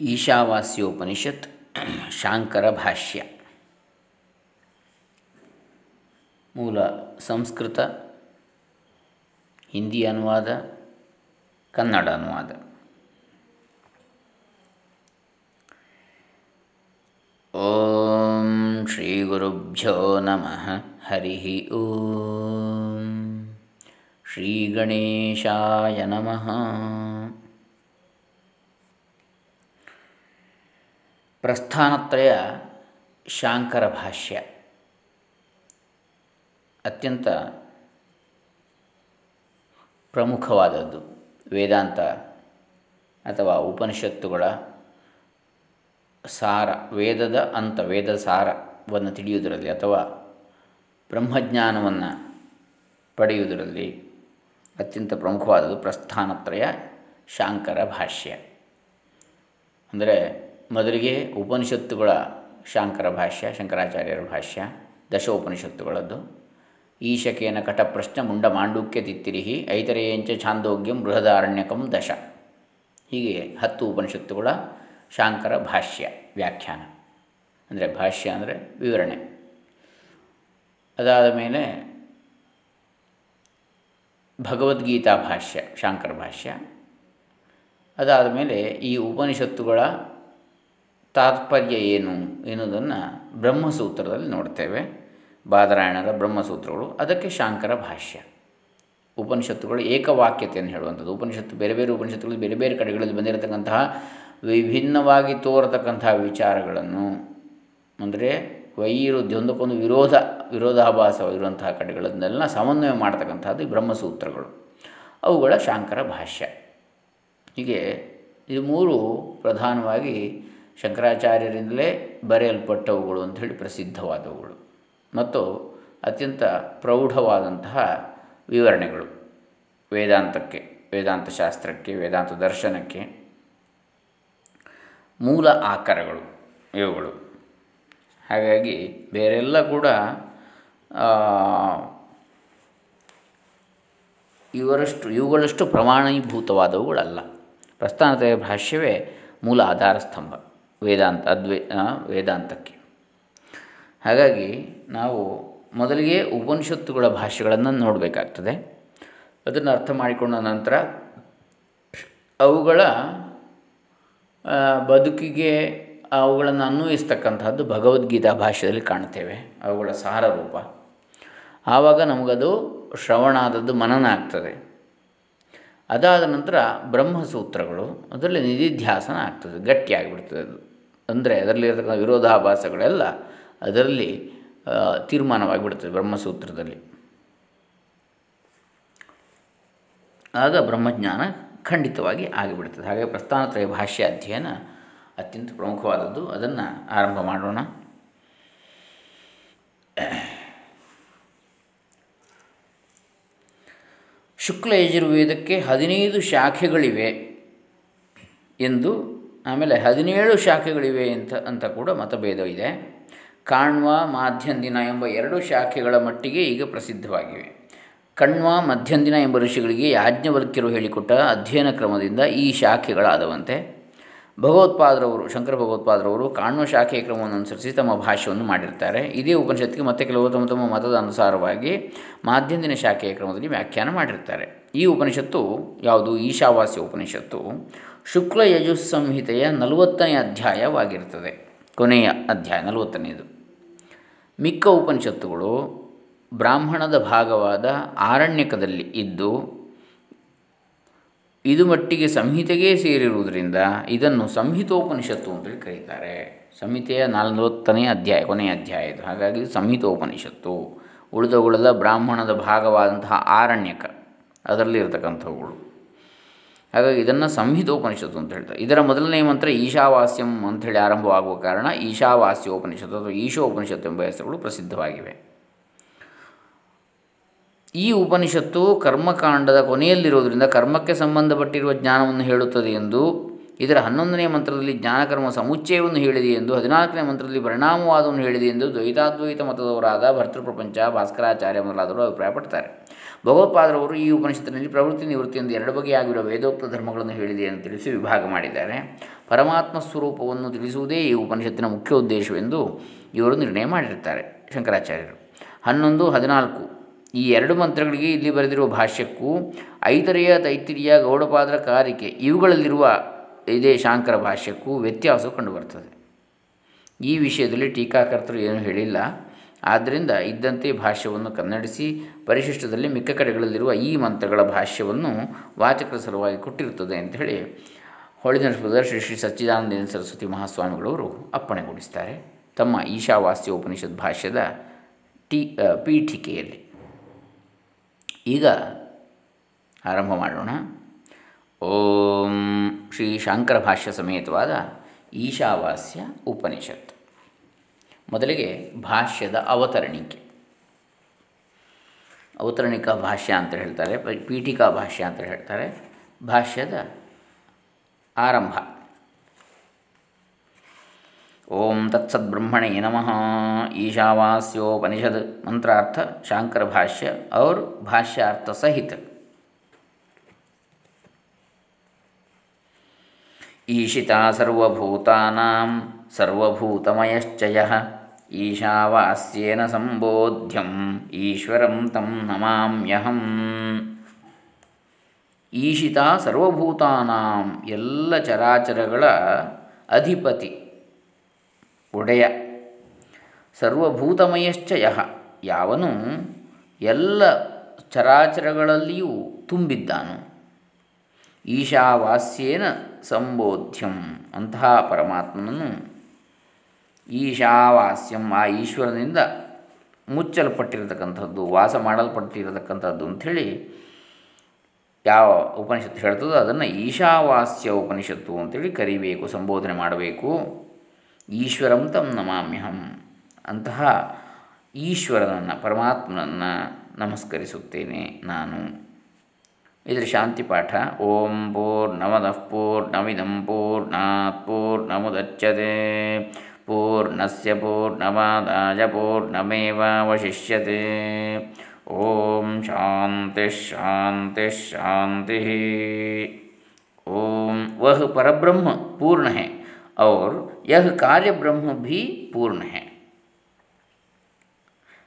ಈಶಾವಾಸ್ಯೋಪನಿಷತ್ ಶಾಂಕರ ಭಾಷ್ಯ. ಮೂಲ ಸಂಸ್ಕೃತ, ಹಿಂದಿ ಅನುವಾದ, ಕನ್ನಡ ಅನುವಾದ. ಓಂ ಶ್ರೀ ಗುರುಭ್ಯೋ ನಮಃ. ಹರಿ ಓಂ. ಶ್ರೀ ಗಣೇಶಾಯ ನಮಃ. ಪ್ರಸ್ಥಾನತ್ರಯ ಶಾಂಕರ ಭಾಷ್ಯ. ಅತ್ಯಂತ ಪ್ರಮುಖವಾದದ್ದು ವೇದಾಂತ ಅಥವಾ ಉಪನಿಷತ್ತುಗಳ ಸಾರ, ವೇದದ ಅಂತ, ವೇದ ಸಾರವನ್ನು ತಿಳಿಯುವುದರಲ್ಲಿ ಅಥವಾ ಬ್ರಹ್ಮಜ್ಞಾನವನ್ನು ಪಡೆಯುವುದರಲ್ಲಿ ಅತ್ಯಂತ ಪ್ರಮುಖವಾದದ್ದು ಪ್ರಸ್ಥಾನತ್ರಯ ಶಾಂಕರ ಭಾಷ್ಯ. ಅಂದರೆ ಮೊದಲಿಗೆ ಉಪನಿಷತ್ತುಗಳ ಶಾಂಕರ ಭಾಷ್ಯ, ಶಂಕರಾಚಾರ್ಯರ ಭಾಷ್ಯ ದಶ ಉಪನಿಷತ್ತುಗಳದ್ದು ಈಶಕೇನ ಕಟಪ್ರಶ್ನ ಮುಂಡ ಮಾಂಡುಕ್ಯ ತಿತ್ತಿರಿಹಿ, ಐತರೇಯಂಚ ಛಾಂದೋಗ್ಯಂ ಬೃಹದಾರಣ್ಯಕಂ ದಶ. ಹೀಗೆ ಹತ್ತು ಉಪನಿಷತ್ತುಗಳ ಶಾಂಕರ ಭಾಷ್ಯ ವ್ಯಾಖ್ಯಾನ. ಅಂದರೆ ಭಾಷ್ಯ ಅಂದರೆ ವಿವರಣೆ. ಅದಾದ ಮೇಲೆ ಭಗವದ್ಗೀತಾ ಭಾಷ್ಯ, ಶಾಂಕರ ಭಾಷ್ಯ. ಅದಾದ ಮೇಲೆ ಈ ಉಪನಿಷತ್ತುಗಳ ತಾತ್ಪರ್ಯ ಏನು ಎನ್ನುವುದನ್ನು ಬ್ರಹ್ಮಸೂತ್ರದಲ್ಲಿ ನೋಡ್ತೇವೆ. ಬಾದರಾಯಣರ ಬ್ರಹ್ಮಸೂತ್ರಗಳು, ಅದಕ್ಕೆ ಶಾಂಕರ ಭಾಷ್ಯ. ಉಪನಿಷತ್ತುಗಳು ಏಕವಾಕ್ಯತೆಯನ್ನು ಹೇಳುವಂಥದ್ದು. ಉಪನಿಷತ್ತು ಬೇರೆ ಬೇರೆ ಉಪನಿಷತ್ತುಗಳಲ್ಲಿ ಬೇರೆ ಬೇರೆ ಕಡೆಗಳಲ್ಲಿ ಬಂದಿರತಕ್ಕಂತಹ ವಿಭಿನ್ನವಾಗಿ ತೋರತಕ್ಕಂತಹ ವಿಚಾರಗಳನ್ನು, ಅಂದರೆ ವೈರುಧ್ಯ ಒಂದಕ್ಕೊಂದು ವಿರೋಧ ವಿರೋಧಾಭಾಸವಾಗಿರುವಂತಹ ಕಡೆಗಳನ್ನೆಲ್ಲ ಸಮನ್ವಯ ಮಾಡ್ತಕ್ಕಂಥದ್ದು ಬ್ರಹ್ಮಸೂತ್ರಗಳು. ಅವುಗಳ ಶಾಂಕರ ಭಾಷ್ಯ. ಹೀಗೆ ಇದು ಮೂರು ಪ್ರಧಾನವಾಗಿ ಶಂಕರಾಚಾರ್ಯರಿಂದಲೇ ಬರೆಯಲ್ಪಟ್ಟವುಗಳು ಅಂಥೇಳಿ ಪ್ರಸಿದ್ಧವಾದವುಗಳು. ಮತ್ತು ಅತ್ಯಂತ ಪ್ರೌಢವಾದಂತಹ ವಿವರಣೆಗಳು. ವೇದಾಂತಕ್ಕೆ ವೇದಾಂತ ಶಾಸ್ತ್ರಕ್ಕೆ ವೇದಾಂತ ದರ್ಶನಕ್ಕೆ ಮೂಲ ಆಕಾರಗಳು ಇವುಗಳು. ಹಾಗಾಗಿ ಬೇರೆಲ್ಲ ಕೂಡ ಇವರಷ್ಟು, ಇವುಗಳಷ್ಟು ಪ್ರಮಾಣೀಭೂತವಾದವುಗಳಲ್ಲ. ಪ್ರಸ್ಥಾನತೆಯ ಭಾಷ್ಯವೇ ಮೂಲ ಆಧಾರ ಸ್ತಂಭ ವೇದಾಂತ, ಅದ್ವೈ ವೇದಾಂತಕ್ಕೆ. ಹಾಗಾಗಿ ನಾವು ಮೊದಲಿಗೆ ಉಪನಿಷತ್ತುಗಳ ಭಾಷೆಗಳನ್ನು ನೋಡಬೇಕಾಗ್ತದೆ. ಅದನ್ನು ಅರ್ಥ ಮಾಡಿಕೊಂಡ ನಂತರ ಅವುಗಳ ಬದುಕಿಗೆ ಅವುಗಳನ್ನು ಅನ್ವಯಿಸ್ತಕ್ಕಂತಹದ್ದು ಭಗವದ್ಗೀತಾ ಭಾಷೆಯಲ್ಲಿ ಕಾಣ್ತೇವೆ ಅವುಗಳ ಸಾರ ರೂಪ ಆವಾಗ ನಮಗದು ಶ್ರವಣ ಆದದ್ದು ಮನನ ಆಗ್ತದೆ ಅದಾದ ನಂತರ ಬ್ರಹ್ಮಸೂತ್ರಗಳು, ಅದರಲ್ಲಿ ನಿಧಿಧ್ಯಾಸನ ಆಗ್ತದೆ ಗಟ್ಟಿಯಾಗಿಬಿಡ್ತದೆ ಅದು. ಅಂದರೆ ಅದರಲ್ಲಿರತಕ್ಕಂಥ ವಿರೋಧಾಭಾಸಗಳೆಲ್ಲ ಅದರಲ್ಲಿ ತೀರ್ಮಾನವಾಗಿಬಿಡ್ತದೆ ಬ್ರಹ್ಮಸೂತ್ರದಲ್ಲಿ. ಆಗ ಬ್ರಹ್ಮಜ್ಞಾನ ಖಂಡಿತವಾಗಿ ಆಗಿಬಿಡ್ತದೆ. ಹಾಗೆ ಪ್ರಸ್ಥಾನತ್ರಯ ಭಾಷ್ಯ ಅಧ್ಯಯನ ಅತ್ಯಂತ ಪ್ರಮುಖವಾದದ್ದು. ಅದನ್ನು ಆರಂಭ ಮಾಡೋಣ. ಶುಕ್ಲ ಯಜುರ್ವೇದಕ್ಕೆ ಹದಿನೈದು ಶಾಖೆಗಳಿವೆ ಎಂದು, ಆಮೇಲೆ ಹದಿನೇಳು ಶಾಖೆಗಳಿವೆ ಅಂತ ಅಂತ ಕೂಡ ಮತಭೇದ ಇದೆ. ಕಾಣ್ವ ಮಾಧ್ಯಂದಿನ ಎಂಬ ಎರಡು ಶಾಖೆಗಳ ಮಟ್ಟಿಗೆ ಈಗ ಪ್ರಸಿದ್ಧವಾಗಿವೆ. ಕಣ್ವ, ಮಧ್ಯಂದಿನ ಎಂಬ ಋಷಿಗಳಿಗೆ ಯಾಜ್ಞವಲ್ಕ್ಯರು ಹೇಳಿಕೊಟ್ಟ ಅಧ್ಯಯನ ಕ್ರಮದಿಂದ ಈ ಶಾಖೆಗಳಾದವಂತೆ ಭಗವತ್ಪಾದರವರು, ಶಂಕರ ಭಗವತ್ಪಾದರವರು ಕಾಣ್ವ ಶಾಖೆಯ ಕ್ರಮವನ್ನು ಅನುಸರಿಸಿ ತಮ್ಮ ಭಾಷ್ಯವನ್ನು ಮಾಡಿರ್ತಾರೆ. ಇದೇ ಉಪನಿಷತ್ತಿಗೆ ಮತ್ತೆ ಕೆಲವು ತಮ್ಮ ತಮ್ಮ ಮತದ ಅನುಸಾರವಾಗಿ ಮಾಧ್ಯಂದಿನ ಶಾಖೆಯ ಕ್ರಮದಲ್ಲಿ ವ್ಯಾಖ್ಯಾನ ಮಾಡಿರ್ತಾರೆ. ಈ ಉಪನಿಷತ್ತು ಯಾವುದು? ಈಶಾವಾಸ್ಯ ಉಪನಿಷತ್ತು. ಶುಕ್ಲ ಯಜುಸ್ ಸಂಹಿತೆಯ ನಲವತ್ತನೇ ಅಧ್ಯಾಯವಾಗಿರ್ತದೆ. ಕೊನೆಯ ಅಧ್ಯಾಯ ನಲವತ್ತನೆಯದು ಮಿಕ್ಕ ಉಪನಿಷತ್ತುಗಳು ಬ್ರಾಹ್ಮಣದ ಭಾಗವಾದ ಆರಣ್ಯಕದಲ್ಲಿ ಇದ್ದು ಇದು ಮಟ್ಟಿಗೆ ಸಂಹಿತೆಗೇ ಸೇರಿರುವುದರಿಂದ ಇದನ್ನು ಸಂಹಿತೋಪನಿಷತ್ತು ಅಂತೇಳಿ ಕರೀತಾರೆ. ಸಂಹಿತೆಯ ನಲವತ್ತನೇ ಅಧ್ಯಾಯ, ಕೊನೆಯ ಅಧ್ಯಾಯ ಇದು ಹಾಗಾಗಿ ಸಂಹಿತೋಪನಿಷತ್ತು ಉಳಿದವುಗಳೆಲ್ಲ ಬ್ರಾಹ್ಮಣದ ಭಾಗವಾದಂತಹ ಆರಣ್ಯಕ, ಅದರಲ್ಲಿ ಇರತಕ್ಕಂಥವುಗಳು. ಹಾಗಾಗಿ ಇದನ್ನು ಸಂಹಿತೋಪನಿಷತ್ತು ಅಂತ ಹೇಳ್ತಾರೆ. ಇದರ ಮೊದಲನೇ ಮಂತ್ರ ಈಶಾವಾಸ್ಯಂ ಅಂಥೇಳಿ ಆರಂಭವಾಗುವ ಕಾರಣ ಈಶಾವಾಸ್ಯೋಪನಿಷತ್ತು ಅಥವಾ ಈಶೋಪನಿಷತ್ತು ಎಂಬ ಹೆಸರುಗಳು ಪ್ರಸಿದ್ಧವಾಗಿವೆ. ಈ ಉಪನಿಷತ್ತು ಕರ್ಮಕಾಂಡದ ಕೊನೆಯಲ್ಲಿರುವುದರಿಂದ ಕರ್ಮಕ್ಕೆ ಸಂಬಂಧಪಟ್ಟಿರುವ ಜ್ಞಾನವನ್ನು ಹೇಳುತ್ತದೆ ಎಂದು, ಇದರ ಹನ್ನೊಂದನೇ ಮಂತ್ರದಲ್ಲಿ ಜ್ಞಾನಕರ್ಮ ಸಮುಚ್ಚಯವನ್ನು ಹೇಳಿದೆ ಎಂದು, ಹದಿನಾಲ್ಕನೇ ಮಂತ್ರದಲ್ಲಿ ಪರಿಣಾಮವಾದವನ್ನು ಹೇಳಿದೆ ಎಂದು ದ್ವೈತಾದ್ವೈತ ಮತದವರಾದ ಭರ್ತೃಪ್ರಪಂಚ ಭಾಸ್ಕರಾಚಾರ್ಯ ಮೊದಲಾದವರು ಅಭಿಪ್ರಾಯಪಡ್ತಾರೆ. ಭಗವತ್ಪಾದರವರು ಈ ಉಪನಿಷತ್ತಿನಲ್ಲಿ ಪ್ರವೃತ್ತಿ ನಿವೃತ್ತಿ ಎಂದು ಎರಡು ಬಗೆಯಾಗಿರುವ ವೇದೋಕ್ತ ಧರ್ಮಗಳನ್ನು ಹೇಳಿದೆ ಎಂದು ತಿಳಿಸಿ ವಿಭಾಗ ಮಾಡಿದ್ದಾರೆ. ಪರಮಾತ್ಮ ಸ್ವರೂಪವನ್ನು ತಿಳಿಸುವುದೇ ಈ ಉಪನಿಷತ್ತಿನ ಮುಖ್ಯ ಉದ್ದೇಶವೆಂದು ಇವರು ನಿರ್ಣಯ ಮಾಡಿರುತ್ತಾರೆ ಶಂಕರಾಚಾರ್ಯರು. ಹನ್ನೊಂದು, ಹದಿನಾಲ್ಕು. ಈ ಎರಡು ಮಂತ್ರಗಳಿಗೆ ಇಲ್ಲಿ ಬರೆದಿರುವ ಭಾಷ್ಯಕ್ಕೂ ಐತರೆಯ ತೈತಿರಿಯ ಗೌಡಪಾದರ ಕಾರಿಕೆ ಇವುಗಳಲ್ಲಿರುವ ಇದೇ ಶಾಂಕರ ಭಾಷ್ಯಕ್ಕೂ ವ್ಯತ್ಯಾಸ ಕಂಡುಬರ್ತದೆ. ಈ ವಿಷಯದಲ್ಲಿ ಟೀಕಾಕರ್ತರು ಏನೂ ಹೇಳಿಲ್ಲ. ಆದ್ದರಿಂದ ಇದ್ದಂತೆ ಭಾಷ್ಯವನ್ನು ಕನ್ನಡಿಸಿ ಪರಿಶಿಷ್ಟದಲ್ಲಿ ಮಿಕ್ಕ ಕಡೆಗಳಲ್ಲಿರುವ ಈ ಮಂತ್ರಗಳ ಭಾಷ್ಯವನ್ನು ವಾಚಕರ ಸಲುವಾಗಿ ಕೊಟ್ಟಿರುತ್ತದೆ ಅಂತ ಹೇಳಿ ಹೊಳಿನರಸಪುರದ ಶ್ರೀ ಶ್ರೀ ಸಚ್ಚಿದಾನಂದ ಸರಸ್ವತಿ ಮಹಾಸ್ವಾಮಿಗಳವರು ಅಪ್ಪಣೆಗೊಳಿಸ್ತಾರೆ. ತಮ್ಮ ಈಶಾವಾಸ್ಯ ಉಪನಿಷತ್ ಭಾಷ್ಯದ ಟೀ ಪೀಠಿಕೆಯಲ್ಲಿ. ಈಗ ಆರಂಭ ಮಾಡೋಣ. ಓಂ ಶ್ರೀ ಶಾಂಕರ ಭಾಷ್ಯ ಸಮೇತವಾದ ಈಶಾವಾಸ್ಯ ಉಪನಿಷತ್. ಮೊದಲಿಗೆ ಭಾಷ್ಯದ ಅವತರಣಿಕೆ. ಅವತರಣಿಕಾ ಭಾಷ್ಯ ಅಂತ ಹೇಳ್ತಾರೆ, ಪೀಠಿಕಾ ಭಾಷ್ಯ ಅಂತ ಹೇಳ್ತಾರೆ, ಭಾಷ್ಯದ ಆರಂಭ. ಓಂ ತತ್ಸದ್ಬ್ರಹ್ಮಣೇ ನಮಃ. ಈಶಾವಾಸ್ಯೋಪನಿಷದ್ ಮಂತ್ರಾರ್ಥ ಶಾಂಕರ ಭಾಷ್ಯ ಔರ್ ಭಾಷ್ಯಾರ್ಥ ಸಹಿತ. ಈಶಿತಾ ಸರ್ವಭೂತಾನಾಂ ಸರ್ವಭೂತಮಯಶ್ಚಯ. ಈಶಾವಾಸ್ಯೇನ ಸಂಬೋಧ್ಯಂ ಈಶ್ವರಂ ತಂ ನಮಾಮ್ಯಹಂ. ಈಶಿತಾ ಸರ್ವಭೂತಾನಾಂ ಎಲ್ಲ ಚರಾಚರಗಳ ಅಧಿಪತಿ. ಒಡೆಯ. ಸರ್ವಭೂತಮಯಶ್ಚ ಯಹ ಯಾವನು ಎಲ್ಲ ಚರಾಚರಗಳಲ್ಲಿಯೂ ತುಂಬಿದ್ದಾನು. ಈಶಾವಾಸ್ಯೇನ ಸಂಬೋಧ್ಯಂ ಅಂತಹ ಪರಮಾತ್ಮನನ್ನು ಈಶಾವಾಸ್ಯಂ ಆ ಈಶ್ವರನಿಂದ ಮುಚ್ಚಲ್ಪಟ್ಟಿರತಕ್ಕಂಥದ್ದು, ವಾಸ ಮಾಡಲ್ಪಟ್ಟಿರತಕ್ಕಂಥದ್ದು ಅಂಥೇಳಿ ಯಾವ ಉಪನಿಷತ್ತು ಹೇಳ್ತದೋ ಅದನ್ನು ಈಶಾವಾಸ್ಯ ಉಪನಿಷತ್ತು ಅಂತೇಳಿ ಕರಿಬೇಕು, ಸಂಬೋಧನೆ ಮಾಡಬೇಕು. ಈಶ್ವರಂ ತಂ ನಮಾಮ್ಯಹಂ. ಅಂತಹ ಈಶ್ವರನನ್ನು, ಪರಮಾತ್ಮನನ್ನು ನಮಸ್ಕರಿಸುತ್ತೇನೆ ನಾನು. ಇದರ ಶಾಂತಿ ಪಾಠ. ಓಂ ಪೂರ್ಣಮದಃ ಪೂರ್ಣಮಿದಂ ಪೂರ್ಣಾತ್ ಪೂರ್ಣಮುದಚ್ಯತೆ ಪೂರ್ಣಸ್ಯ ಪೂರ್ಣಮಾದಾಯ ಪೂರ್ಣಮೇವಾವಶಿಷ್ಯತೆ ಓಂ ಶಾಂತಿ ಶಾಂತಿ ಶಾಂತಿ. ಓಂ ವಹ ಪರಬ್ರಹ್ಮ ಪೂರ್ಣ. ಔರ್ यह कार्य ब्रह्म भी पूर्ण है।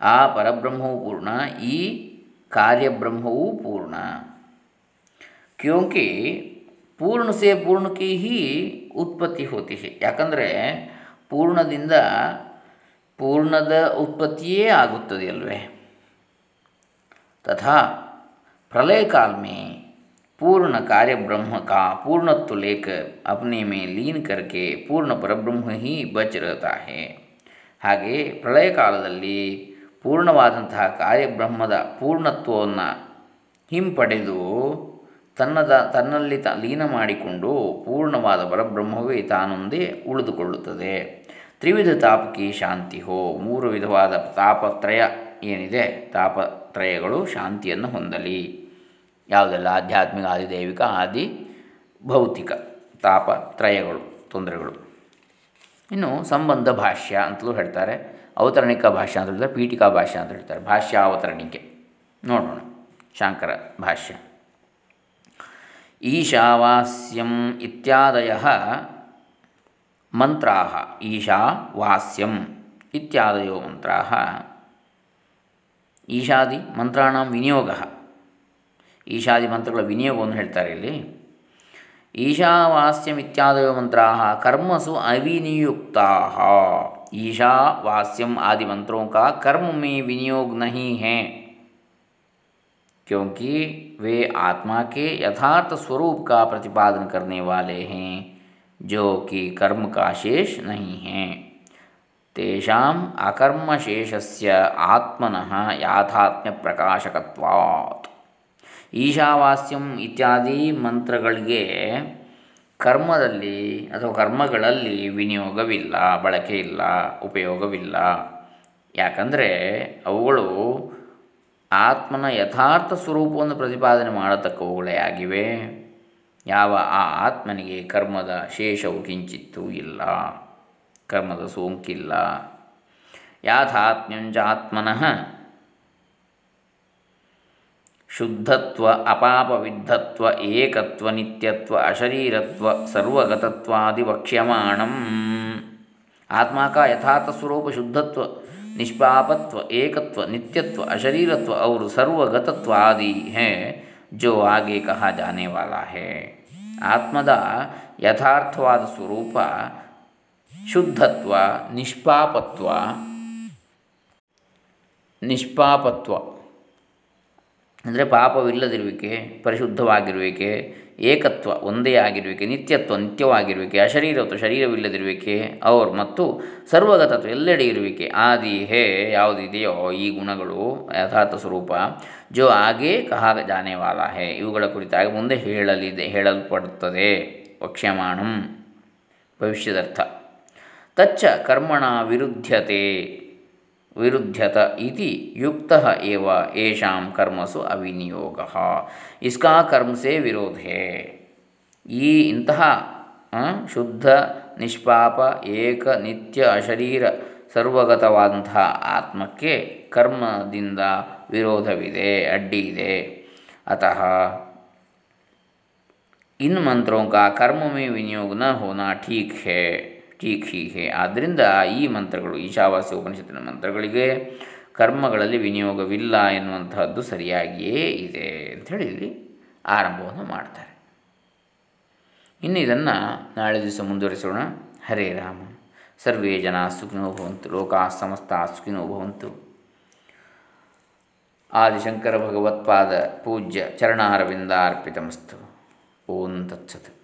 ಆ ಪರಬ್ರಹ್ಮವು ಪೂರ್ಣ ಈ ಕಾರ್ಯಬ್ರಹ್ಮವೂ ಪೂರ್ಣ ಕ್ಯೋಂಕಿ ಪೂರ್ಣಸೆ ಪೂರ್ಣಕಿ ಹಿ ಉತ್ಪತ್ತಿ ಹೋತಿ ಯಾಕಂದರೆ ಪೂರ್ಣದಿಂದ ಪೂರ್ಣದ ಉತ್ಪತ್ತಿಯೇ ಆಗುತ್ತದೆ ಅಲ್ವೇ ತಥಾ ಪ್ರಲಯ ಕಾಲ್ಮಿ पूर्ण कार्य ब्रह्म का पूर्णत्व लेकर अपने में लीन करके पूर्ण परब्रह्म ही बच रहता है ಹಾಗೆ ಪ್ರಳಯ ಕಾಲದಲ್ಲಿ ಪೂರ್ಣವಾದಂತಹ ಕಾರ್ಯಬ್ರಹ್ಮದ ಪೂರ್ಣತ್ವವನ್ನು ಹಿಂಪಡೆದು ತನ್ನದ ತನ್ನಲ್ಲಿ ತ ಲೀನ ಮಾಡಿಕೊಂಡು ಪೂರ್ಣವಾದ ಪರಬ್ರಹ್ಮವೇ ತಾನೊಂದೇ ಉಳಿದುಕೊಳ್ಳುತ್ತದೆ ತ್ರಿವಿಧ ತಾಪಕಿ ಶಾಂತಿ ಹೋ ಮೂರು ವಿಧವಾದ ತಾಪತ್ರಯ ಏನಿದೆ ತಾಪತ್ರಯಗಳು ಶಾಂತಿಯನ್ನು ಹೊಂದಲಿ ಯಾವುದೆಲ್ಲ ಆಧ್ಯಾತ್ಮಿಕ, ಆದಿದೈವಿಕ, ಆದಿ ಭೌತಿಕ, ತಾಪ, ತ್ರಯಗಳು, ತೊಂದರೆಗಳು. ಇನ್ನು ಸಂಬಂಧ ಭಾಷ್ಯ ಅಂತಲೂ ಹೇಳ್ತಾರೆ. ಅವತರಣಿಕ ಭಾಷ್ಯ ಅಂತ ಹೇಳ್ತಾರೆ, ಪೀಠಿಕಾ ಭಾಷ್ಯ ಅಂತ ಹೇಳ್ತಾರೆ. ಭಾಷ್ಯ ಅವತರಣಿಕೆ. ನೋಡೋಣ. ಶಾಂಕರ ಭಾಷ್ಯ. ಈಶಾವಾಸ್ಯಂ ಇತ್ಯಾದಯ ಮಂತ್ರಾ ಈಶಾವಾಸ್ಯಂ ಇತ್ಯಾದಯೋ ಮಂತ್ರಾ ಈಶಾದಿ ಮಂತ್ರಾಂ ವಿನಿಯೋಗ. ಈಶಾದಿ ಮಂತ್ರಗಳ ವಿನಿಯೋಗವನ್ನು ಹೇಳ್ತಾರೆ ಇಲ್ಲಿ ಈಶಾವಾಸ್ಯಮಿತ್ಯಾದಯೋ ಮಂತ್ರ कर्मसु अविनियुक्ता ईशावास्यम आदि मंत्रों का कर्म में विनियोग नहीं है क्योंकि वे आत्मा के यथार्थ स्वरूप का प्रतिपादन करने वाले हैं जो कि कर्म का शेष नहीं है तेषाम् अकर्मशेषस्य आत्मनः याथात्म्यप्रकाशकत्वात् ಈಶಾವಾಸ್ಯಂ ಇತ್ಯಾದಿ ಮಂತ್ರಗಳಿಗೆ ಕರ್ಮದಲ್ಲಿ ಅಥವಾ ಕರ್ಮಗಳಲ್ಲಿ ವಿನಿಯೋಗವಿಲ್ಲ, ಬಳಕೆ ಇಲ್ಲ, ಉಪಯೋಗವಿಲ್ಲ. ಯಾಕಂದರೆ ಅವುಗಳು ಆತ್ಮನ ಯಥಾರ್ಥ ಸ್ವರೂಪವನ್ನು ಪ್ರತಿಪಾದನೆ ಮಾಡತಕ್ಕವುಗಳೇ ಆಗಿವೆ. ಯಾವ ಆ ಆತ್ಮನಿಗೆ ಕರ್ಮದ ಶೇಷವು ಕಿಂಚಿತ್ತೂ ಇಲ್ಲ, ಕರ್ಮದ ಸೋಂಕಿಲ್ಲ. ಯಾಥಾತ್ಮ್ಯಂಚ ಆತ್ಮನಃ ಶುದ್ಧತ್ವ ಅಪಾಪವಿದ್ಧತ್ವ ಏಕತ್ವ ನಿತ್ಯತ್ವ ಅಶರೀರತ್ವ ಸರ್ವಗತತ್ವಾದಿ ವಕ್ಷ್ಯಮಾಣಂ आत्मा का यथार्थ स्वरूप शुद्धत्व निष्पापत्व एकत्व नित्यत्व अशरीरत्व और सर्वगतत्व आदि हैं जो आगे कहा जाने वाला है ಆತ್ಮದ ಯಥಾರ್ಥವಾದ ಸ್ವರೂಪ ಶುದ್ಧತ್ವ ನಿಷ್ಪಾಪತ್ವ ನಿಷ್ಪಾಪತ್ವ ಅಂದರೆ ಪಾಪವಿಲ್ಲದಿರುವಿಕೆ, ಪರಿಶುದ್ಧವಾಗಿರುವಿಕೆ, ಏಕತ್ವ ಒಂದೇ ಆಗಿರುವಿಕೆ, ನಿತ್ಯತ್ವ ನಿತ್ಯವಾಗಿರುವಿಕೆ, ಅಶರೀರತ್ವ ಶರೀರವಿಲ್ಲದಿರುವಿಕೆ ಅವ್ರ ಮತ್ತು ಸರ್ವಗತತ್ವ ಎಲ್ಲೆಡೆ ಇರುವಿಕೆ, ಆದಿ ಹೇ ಯಾವುದಿದೆಯೋ ಈ ಗುಣಗಳು ಯಥಾರ್ಥ ಸ್ವರೂಪ. ಜೋ ಆಗೇ ಕಹ ಜಾನೇವಾಲ ಹೇ. ಇವುಗಳ ಕುರಿತಾಗಿ ಮುಂದೆ ಹೇಳಲಿದೆ, ಹೇಳಲ್ಪಡುತ್ತದೆ. ವಕ್ಷ್ಯಮಾಣಂ ಭವಿಷ್ಯದರ್ಥ. ತಚ್ಚ ಕರ್ಮಣ ವಿರುದ್ಧತೆ विरुध्यत इति युक्तः एव येषां कर्मसु अविनियोगः इसका कर्म से विरोध है ಈ ಇಂತಹ ಶುದ್ಧ ನಿಷ್ಪಾಪ ಏಕ ನಿತ್ಯ ಅಶರೀರ ಸರ್ವಗತವಾದಂತಹ ಆತ್ಮಕ್ಕೆ ಕರ್ಮದಿಂದ ವಿರೋಧವಿದೆ ಅಡ್ಡಿ ಇದೆ ಅತಃ इन मंत्रों का कर्म में विनियोग न होना ठीक है ಟೀಕ್ ಹೀಗೆ. ಆದ್ದರಿಂದ ಈ ಮಂತ್ರಗಳು ಈಶಾವಾಸ್ಯ ಉಪನಿಷತ್ತಿನ ಮಂತ್ರಗಳಿಗೆ ಕರ್ಮಗಳಲ್ಲಿ ವಿನಿಯೋಗವಿಲ್ಲ ಎನ್ನುವಂತಹದ್ದು ಸರಿಯಾಗಿಯೇ ಇದೆ ಅಂಥೇಳಿ ಇಲ್ಲಿ ಆರಂಭವನ್ನು ಮಾಡ್ತಾರೆ. ಇನ್ನು ಇದನ್ನು ನಾಳೆ ದಿವಸ ಮುಂದುವರಿಸೋಣ. ಹರೇ ರಾಮ. ಸರ್ವೇ ಜನ ಸುಖಿನೋ ಭವಂತು. ಲೋಕಾ ಸಮಸ್ತ ಸುಖಿನೋ ಭವಂತು. ಆದಿಶಂಕರ ಭಗವತ್ಪಾದ ಪೂಜ್ಯ ಚರಣಾರವಿಂದ ಅರ್ಪಿತಮಸ್ತು ಓಂ ತತ್ಸತ್.